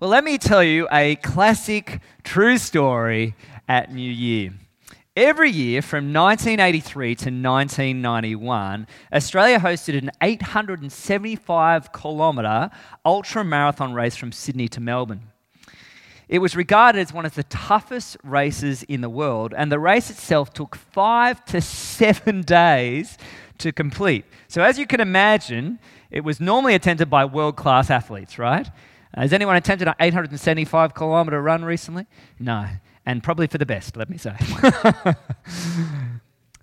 Well, let me tell you a classic true story at New Year. Every year from 1983 to 1991, Australia hosted an 875 kilometre ultra marathon race from Sydney to Melbourne. It was regarded as one of the toughest races in the world, and the race itself took five to seven days to complete. So, as you can imagine, it was normally attended by world class athletes, right? Uh, has anyone attempted an 875 kilometre run recently? No. And probably for the best, let me say.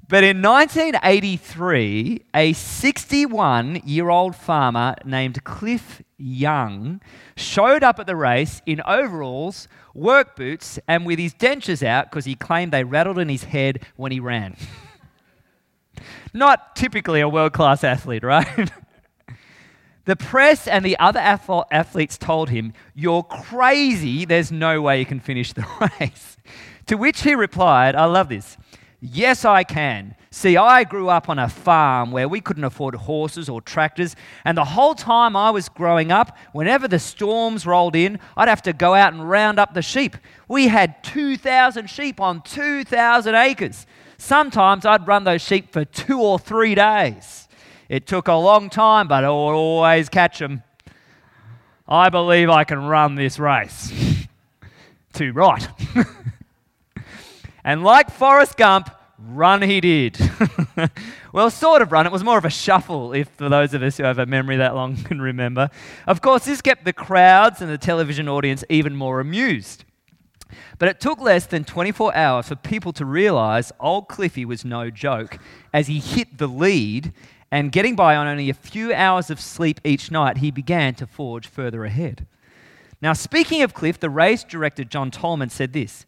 but in 1983, a 61 year old farmer named Cliff Young showed up at the race in overalls, work boots, and with his dentures out because he claimed they rattled in his head when he ran. Not typically a world class athlete, right? The press and the other athletes told him, You're crazy. There's no way you can finish the race. to which he replied, I love this. Yes, I can. See, I grew up on a farm where we couldn't afford horses or tractors, and the whole time I was growing up, whenever the storms rolled in, I'd have to go out and round up the sheep. We had 2,000 sheep on 2,000 acres. Sometimes I'd run those sheep for two or three days. It took a long time, but I will always catch them. I believe I can run this race. to right. and like Forrest Gump, run he did. well, sort of run. It was more of a shuffle, if for those of us who have a memory that long can remember. Of course, this kept the crowds and the television audience even more amused. But it took less than 24 hours for people to realize old Cliffy was no joke as he hit the lead and getting by on only a few hours of sleep each night, he began to forge further ahead. Now, speaking of Cliff, the race director John Tolman said this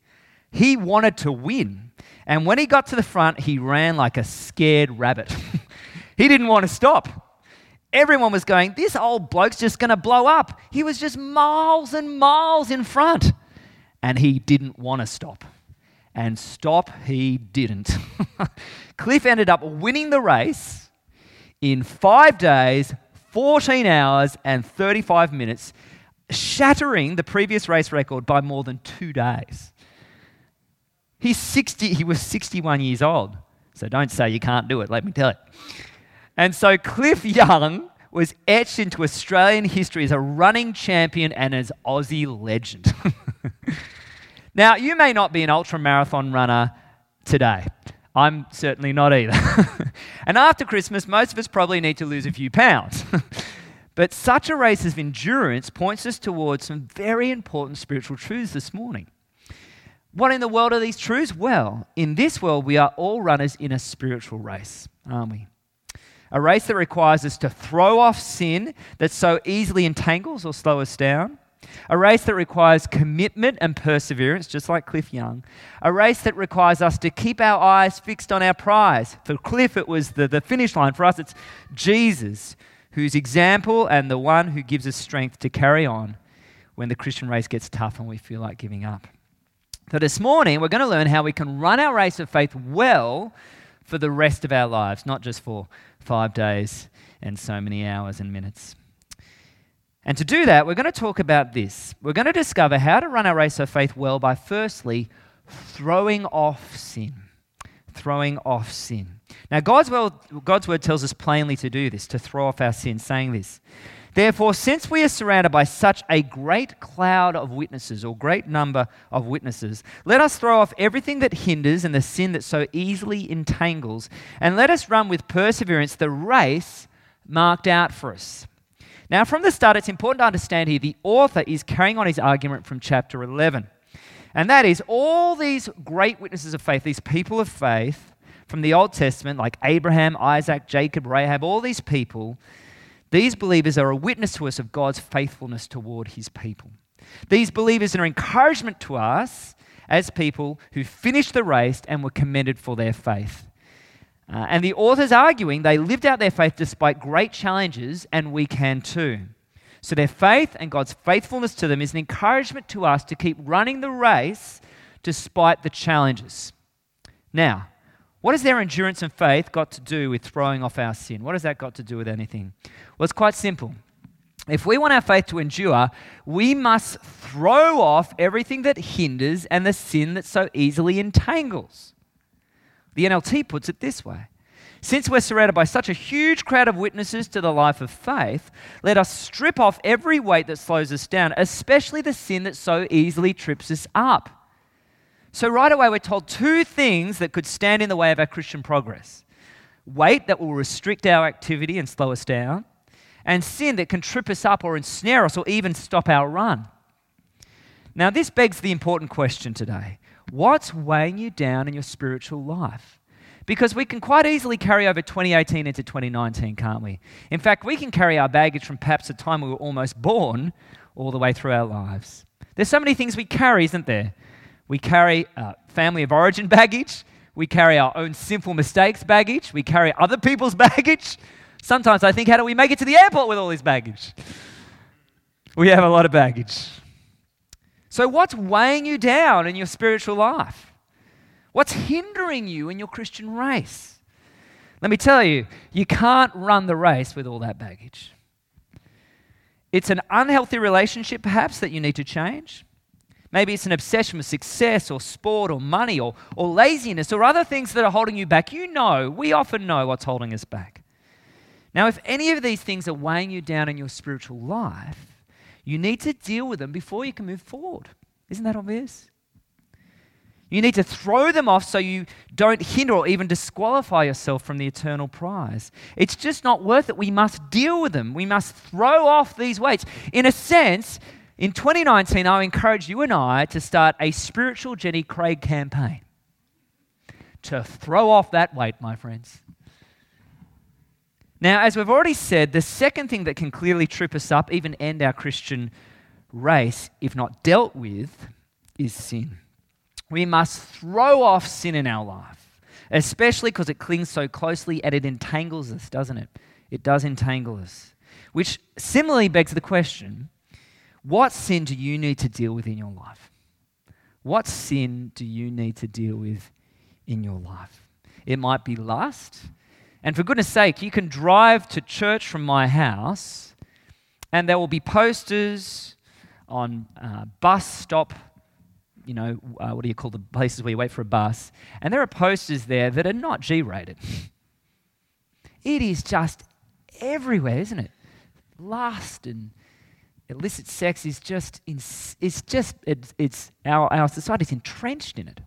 He wanted to win, and when he got to the front, he ran like a scared rabbit. he didn't want to stop. Everyone was going, This old bloke's just going to blow up. He was just miles and miles in front. And he didn't want to stop. And stop he didn't. Cliff ended up winning the race in five days, 14 hours, and 35 minutes, shattering the previous race record by more than two days. He's 60, he was 61 years old. So don't say you can't do it, let me tell you. And so Cliff Young was etched into Australian history as a running champion and as Aussie legend. now, you may not be an ultra marathon runner today. I'm certainly not either. and after Christmas, most of us probably need to lose a few pounds. but such a race of endurance points us towards some very important spiritual truths this morning. What in the world are these truths? Well, in this world, we are all runners in a spiritual race, aren't we? A race that requires us to throw off sin that so easily entangles or slows us down a race that requires commitment and perseverance, just like Cliff Young. A race that requires us to keep our eyes fixed on our prize. For Cliff, it was the, the finish line. For us, it's Jesus, whose example and the one who gives us strength to carry on when the Christian race gets tough and we feel like giving up. So, this morning, we're going to learn how we can run our race of faith well for the rest of our lives, not just for five days and so many hours and minutes. And to do that, we're going to talk about this. We're going to discover how to run our race of faith well by firstly throwing off sin. Throwing off sin. Now, God's word, God's word tells us plainly to do this, to throw off our sin, saying this. Therefore, since we are surrounded by such a great cloud of witnesses, or great number of witnesses, let us throw off everything that hinders and the sin that so easily entangles, and let us run with perseverance the race marked out for us now, from the start, it's important to understand here the author is carrying on his argument from chapter 11. And that is all these great witnesses of faith, these people of faith from the Old Testament, like Abraham, Isaac, Jacob, Rahab, all these people, these believers are a witness to us of God's faithfulness toward his people. These believers are encouragement to us as people who finished the race and were commended for their faith. Uh, and the author's arguing they lived out their faith despite great challenges, and we can too. So their faith and God's faithfulness to them is an encouragement to us to keep running the race despite the challenges. Now, what has their endurance and faith got to do with throwing off our sin? What has that got to do with anything? Well, it's quite simple. If we want our faith to endure, we must throw off everything that hinders and the sin that so easily entangles. The NLT puts it this way Since we're surrounded by such a huge crowd of witnesses to the life of faith, let us strip off every weight that slows us down, especially the sin that so easily trips us up. So, right away, we're told two things that could stand in the way of our Christian progress weight that will restrict our activity and slow us down, and sin that can trip us up or ensnare us or even stop our run. Now, this begs the important question today What's weighing you down in your spiritual life? Because we can quite easily carry over 2018 into 2019, can't we? In fact, we can carry our baggage from perhaps the time we were almost born all the way through our lives. There's so many things we carry, isn't there? We carry uh, family of origin baggage. We carry our own sinful mistakes baggage. We carry other people's baggage. Sometimes I think, how do we make it to the airport with all this baggage? We have a lot of baggage. So, what's weighing you down in your spiritual life? What's hindering you in your Christian race? Let me tell you, you can't run the race with all that baggage. It's an unhealthy relationship, perhaps, that you need to change. Maybe it's an obsession with success or sport or money or, or laziness or other things that are holding you back. You know, we often know what's holding us back. Now, if any of these things are weighing you down in your spiritual life, you need to deal with them before you can move forward. Isn't that obvious? You need to throw them off so you don't hinder or even disqualify yourself from the eternal prize. It's just not worth it. We must deal with them. We must throw off these weights. In a sense, in 2019, I encourage you and I to start a spiritual Jenny Craig campaign to throw off that weight, my friends. Now, as we've already said, the second thing that can clearly trip us up, even end our Christian race, if not dealt with, is sin. We must throw off sin in our life, especially because it clings so closely and it entangles us, doesn't it? It does entangle us. Which similarly begs the question what sin do you need to deal with in your life? What sin do you need to deal with in your life? It might be lust. And for goodness sake, you can drive to church from my house, and there will be posters on uh, bus stop, you know, uh, what do you call the places where you wait for a bus? And there are posters there that are not G rated. it is just everywhere, isn't it? Lust and illicit sex is just, it's just, it's, it's our, our society's entrenched in it.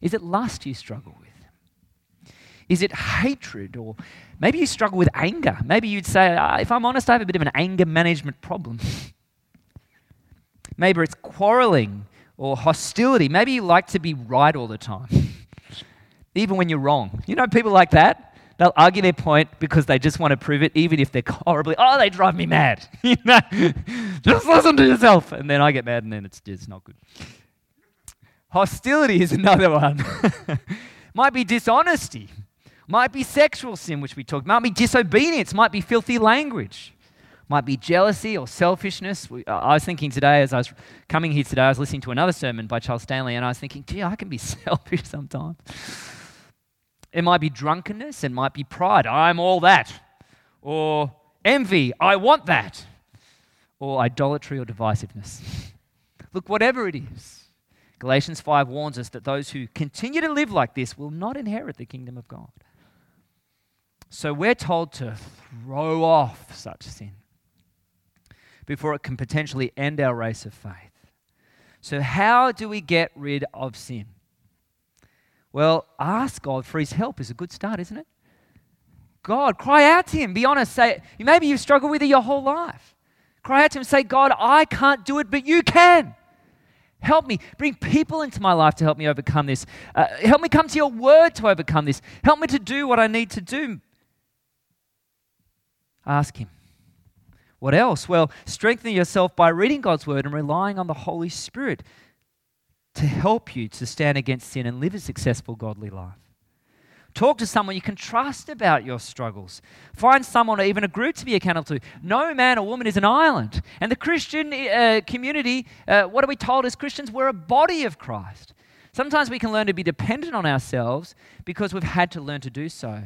Is it lust you struggle with? Is it hatred? Or maybe you struggle with anger. Maybe you'd say, uh, if I'm honest, I have a bit of an anger management problem. maybe it's quarreling or hostility. Maybe you like to be right all the time, even when you're wrong. You know people like that? They'll argue their point because they just want to prove it, even if they're horribly, oh, they drive me mad. just listen to yourself. And then I get mad and then it's just not good. Hostility is another one. might be dishonesty, might be sexual sin, which we talked, might be disobedience, might be filthy language, might be jealousy or selfishness. I was thinking today, as I was coming here today, I was listening to another sermon by Charles Stanley, and I was thinking, gee, I can be selfish sometimes. It might be drunkenness, it might be pride, I'm all that. Or envy, I want that. Or idolatry or divisiveness. Look, whatever it is, Galatians 5 warns us that those who continue to live like this will not inherit the kingdom of God. So we're told to throw off such sin before it can potentially end our race of faith. So, how do we get rid of sin? Well, ask God for his help is a good start, isn't it? God, cry out to him. Be honest. Say, maybe you've struggled with it your whole life. Cry out to him. Say, God, I can't do it, but you can. Help me. Bring people into my life to help me overcome this. Uh, help me come to your word to overcome this. Help me to do what I need to do. Ask him. What else? Well, strengthen yourself by reading God's word and relying on the Holy Spirit to help you to stand against sin and live a successful, godly life. Talk to someone you can trust about your struggles. Find someone or even a group to be accountable to. No man or woman is an island. And the Christian uh, community, uh, what are we told as Christians? We're a body of Christ. Sometimes we can learn to be dependent on ourselves because we've had to learn to do so.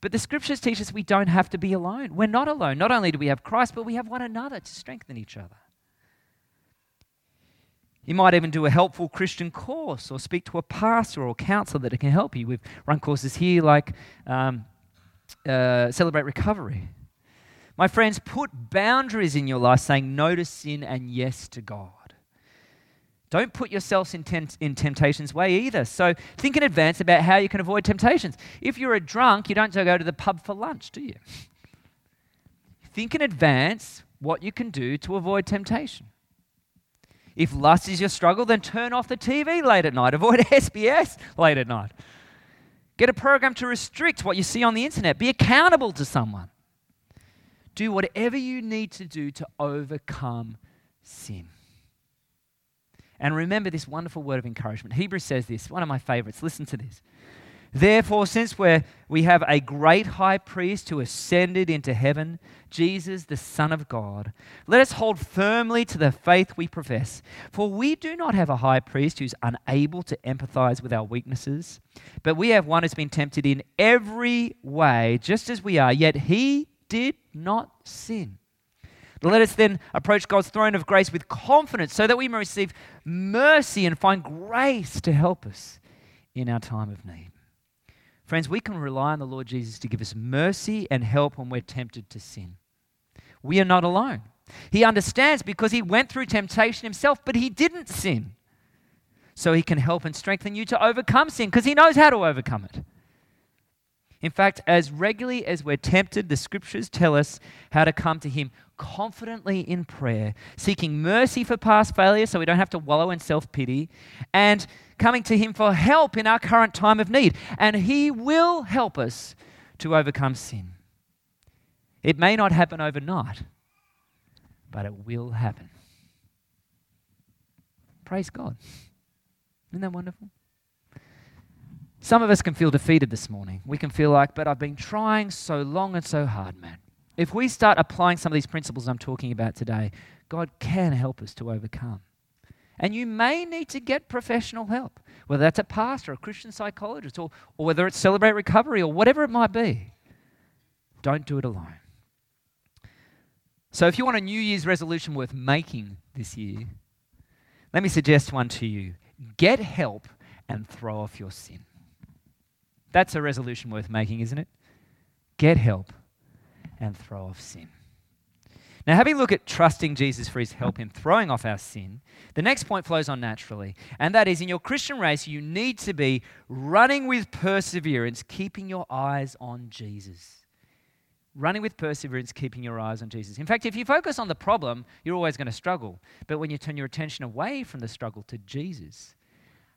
But the scriptures teach us we don't have to be alone. We're not alone. Not only do we have Christ, but we have one another to strengthen each other. You might even do a helpful Christian course or speak to a pastor or counselor that can help you. We've run courses here like um, uh, Celebrate Recovery. My friends, put boundaries in your life saying no to sin and yes to God. Don't put yourselves in, in temptation's way either. So think in advance about how you can avoid temptations. If you're a drunk, you don't go to the pub for lunch, do you? think in advance what you can do to avoid temptation. If lust is your struggle, then turn off the TV late at night. Avoid SBS late at night. Get a program to restrict what you see on the internet. Be accountable to someone. Do whatever you need to do to overcome sin. And remember this wonderful word of encouragement. Hebrews says this, one of my favorites. Listen to this. Therefore, since we're, we have a great high priest who ascended into heaven, Jesus, the Son of God, let us hold firmly to the faith we profess. For we do not have a high priest who's unable to empathize with our weaknesses, but we have one who's been tempted in every way, just as we are, yet he did not sin. Let us then approach God's throne of grace with confidence so that we may receive mercy and find grace to help us in our time of need. Friends, we can rely on the Lord Jesus to give us mercy and help when we're tempted to sin. We are not alone. He understands because he went through temptation himself, but he didn't sin. So he can help and strengthen you to overcome sin because he knows how to overcome it. In fact, as regularly as we're tempted, the scriptures tell us how to come to him confidently in prayer, seeking mercy for past failure so we don't have to wallow in self pity, and coming to Him for help in our current time of need. And He will help us to overcome sin. It may not happen overnight, but it will happen. Praise God. Isn't that wonderful? Some of us can feel defeated this morning. We can feel like, but I've been trying so long and so hard, man. If we start applying some of these principles I'm talking about today, God can help us to overcome. And you may need to get professional help, whether that's a pastor, a Christian psychologist, or, or whether it's Celebrate Recovery or whatever it might be. Don't do it alone. So, if you want a New Year's resolution worth making this year, let me suggest one to you get help and throw off your sin. That's a resolution worth making, isn't it? Get help and throw off sin. Now, having a look at trusting Jesus for his help in throwing off our sin, the next point flows on naturally. And that is in your Christian race, you need to be running with perseverance, keeping your eyes on Jesus. Running with perseverance, keeping your eyes on Jesus. In fact, if you focus on the problem, you're always going to struggle. But when you turn your attention away from the struggle to Jesus,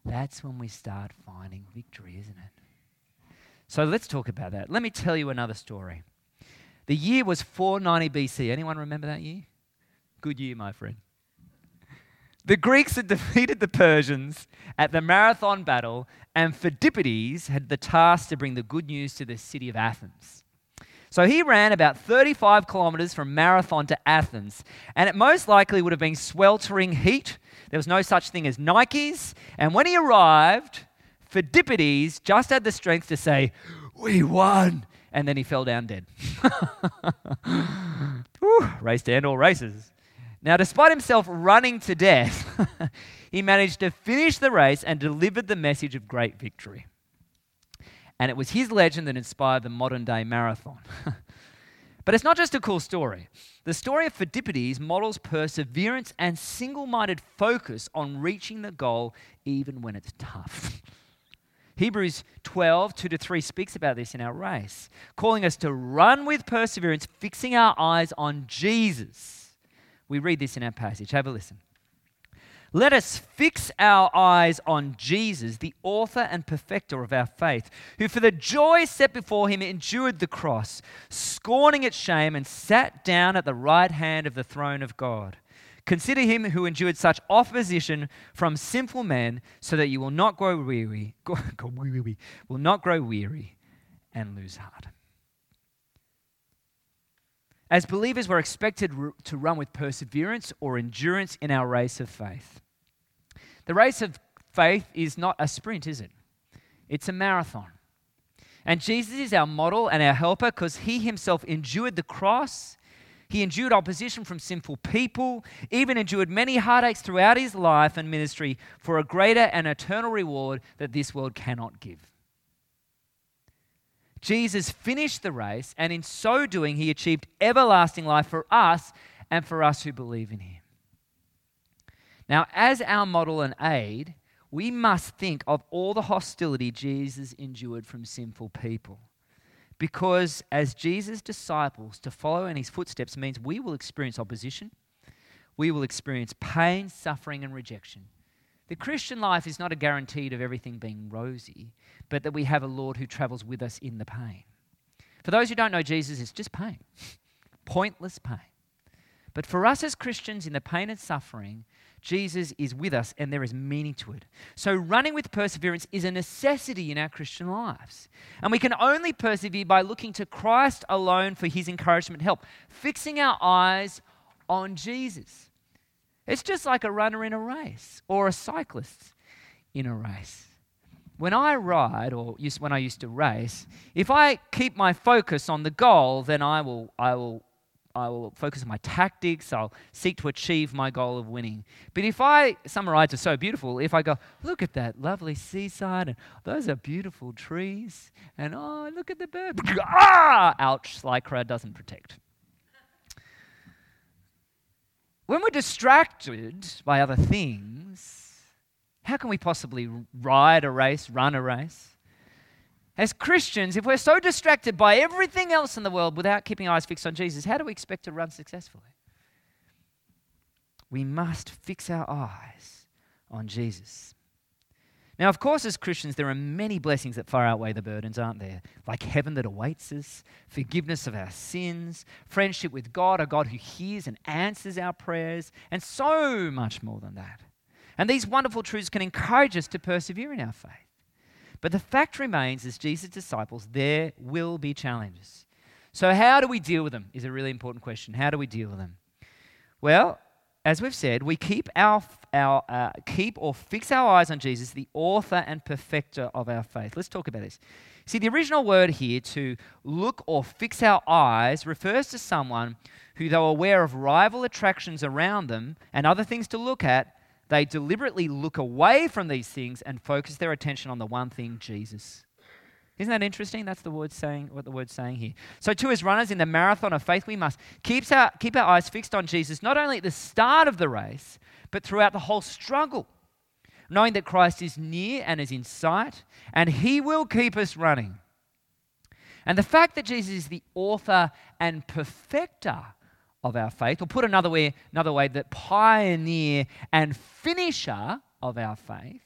that's when we start finding victory, isn't it? So let's talk about that. Let me tell you another story. The year was 490 BC. Anyone remember that year? Good year, my friend. The Greeks had defeated the Persians at the Marathon battle, and Phidippides had the task to bring the good news to the city of Athens. So he ran about 35 kilometers from Marathon to Athens, and it most likely would have been sweltering heat. There was no such thing as Nikes, and when he arrived, Phidippides just had the strength to say, We won and then he fell down dead. Whew, race to end all races. Now, despite himself running to death, he managed to finish the race and delivered the message of great victory. And it was his legend that inspired the modern day marathon. but it's not just a cool story. The story of Phidippides models perseverance and single minded focus on reaching the goal even when it's tough. Hebrews 12, 2 to 3 speaks about this in our race, calling us to run with perseverance, fixing our eyes on Jesus. We read this in our passage. Have a listen. Let us fix our eyes on Jesus, the author and perfecter of our faith, who for the joy set before him endured the cross, scorning its shame, and sat down at the right hand of the throne of God. Consider him who endured such opposition from sinful men, so that you will not grow weary, go, go will not grow weary and lose heart. As believers, we're expected to run with perseverance or endurance in our race of faith. The race of faith is not a sprint, is it? It's a marathon. And Jesus is our model and our helper because he himself endured the cross He endured opposition from sinful people, even endured many heartaches throughout his life and ministry for a greater and eternal reward that this world cannot give. Jesus finished the race, and in so doing, he achieved everlasting life for us and for us who believe in him. Now, as our model and aid, we must think of all the hostility Jesus endured from sinful people. Because as Jesus' disciples, to follow in his footsteps means we will experience opposition, we will experience pain, suffering, and rejection. The Christian life is not a guarantee of everything being rosy, but that we have a Lord who travels with us in the pain. For those who don't know Jesus, it's just pain, pointless pain. But for us as Christians in the pain and suffering, Jesus is with us and there is meaning to it. So, running with perseverance is a necessity in our Christian lives. And we can only persevere by looking to Christ alone for his encouragement help, fixing our eyes on Jesus. It's just like a runner in a race or a cyclist in a race. When I ride, or when I used to race, if I keep my focus on the goal, then I will, I will, I will focus on my tactics. I'll seek to achieve my goal of winning. But if I, summer rides are so beautiful, if I go, look at that lovely seaside, and those are beautiful trees, and oh, look at the bird. ah! Ouch, Lycra doesn't protect. When we're distracted by other things, how can we possibly ride a race, run a race? As Christians, if we're so distracted by everything else in the world without keeping eyes fixed on Jesus, how do we expect to run successfully? We must fix our eyes on Jesus. Now, of course, as Christians, there are many blessings that far outweigh the burdens, aren't there? Like heaven that awaits us, forgiveness of our sins, friendship with God, a God who hears and answers our prayers, and so much more than that. And these wonderful truths can encourage us to persevere in our faith. But the fact remains, as Jesus' disciples, there will be challenges. So, how do we deal with them? Is a really important question. How do we deal with them? Well, as we've said, we keep our, our uh, keep or fix our eyes on Jesus, the author and perfecter of our faith. Let's talk about this. See, the original word here to look or fix our eyes refers to someone who, though aware of rival attractions around them and other things to look at, they deliberately look away from these things and focus their attention on the one thing, Jesus. Isn't that interesting? That's the word saying what the word's saying here. So, to as runners in the marathon of faith, we must keep our, keep our eyes fixed on Jesus, not only at the start of the race, but throughout the whole struggle, knowing that Christ is near and is in sight, and He will keep us running. And the fact that Jesus is the author and perfecter of our faith, or put another way, another way, the pioneer and finisher of our faith,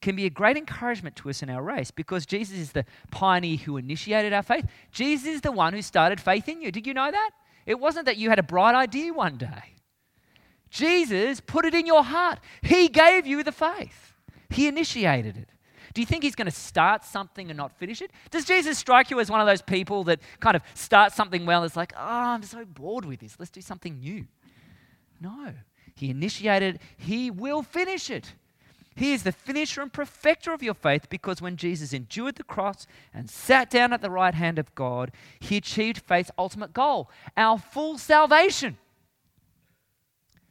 can be a great encouragement to us in our race because Jesus is the pioneer who initiated our faith. Jesus is the one who started faith in you. Did you know that? It wasn't that you had a bright idea one day. Jesus put it in your heart. He gave you the faith, He initiated it. Do you think he's going to start something and not finish it? Does Jesus strike you as one of those people that kind of starts something well? It's like, oh, I'm so bored with this. Let's do something new. No. He initiated, he will finish it. He is the finisher and perfecter of your faith because when Jesus endured the cross and sat down at the right hand of God, he achieved faith's ultimate goal, our full salvation.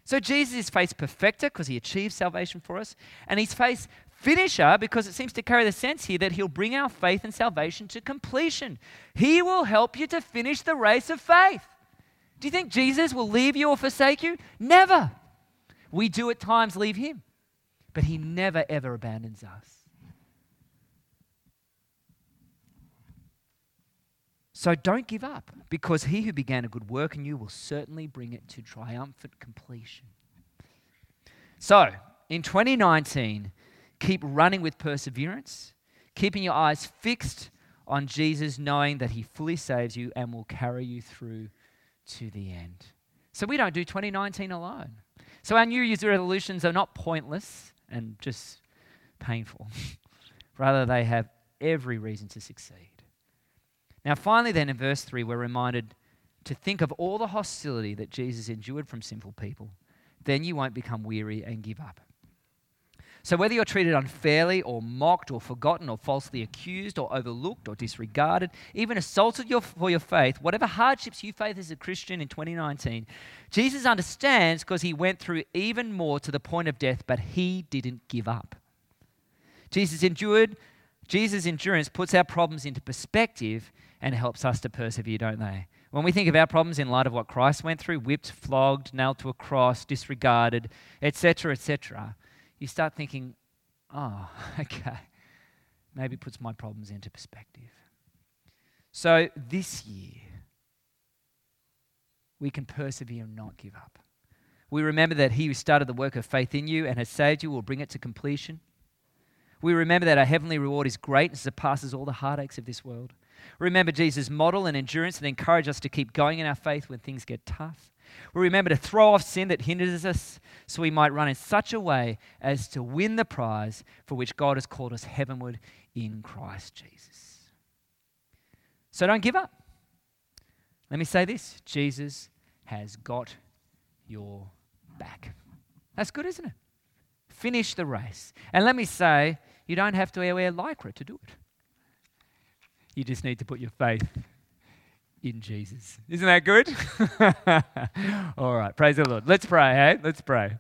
So Jesus is faith's perfecter because he achieved salvation for us, and he's faith's finisher because it seems to carry the sense here that he'll bring our faith and salvation to completion. He will help you to finish the race of faith. Do you think Jesus will leave you or forsake you? Never. We do at times leave him but He never, ever abandons us. So don't give up, because He who began a good work in you will certainly bring it to triumphant completion. So, in 2019, keep running with perseverance, keeping your eyes fixed on Jesus, knowing that He fully saves you and will carry you through to the end. So, we don't do 2019 alone. So, our New Year's resolutions are not pointless and just painful. Rather, they have every reason to succeed. Now, finally, then, in verse 3, we're reminded to think of all the hostility that Jesus endured from sinful people. Then you won't become weary and give up. So, whether you're treated unfairly or mocked or forgotten or falsely accused or overlooked or disregarded, even assaulted your, for your faith, whatever hardships you face as a Christian in 2019, Jesus understands because he went through even more to the point of death, but he didn't give up. Jesus endured, Jesus' endurance puts our problems into perspective and helps us to persevere, don't they? When we think of our problems in light of what Christ went through, whipped, flogged, nailed to a cross, disregarded, etc., etc., you start thinking, oh, okay, maybe puts my problems into perspective. So this year, we can persevere and not give up. We remember that He who started the work of faith in you and has saved you will bring it to completion. We remember that our heavenly reward is great and surpasses all the heartaches of this world. Remember Jesus' model and endurance and encourage us to keep going in our faith when things get tough. We remember to throw off sin that hinders us so we might run in such a way as to win the prize for which God has called us heavenward in Christ Jesus. So don't give up. Let me say this Jesus has got your back. That's good, isn't it? Finish the race. And let me say, you don't have to wear lycra to do it. You just need to put your faith in Jesus. Isn't that good? All right, praise the Lord. Let's pray, hey? Let's pray.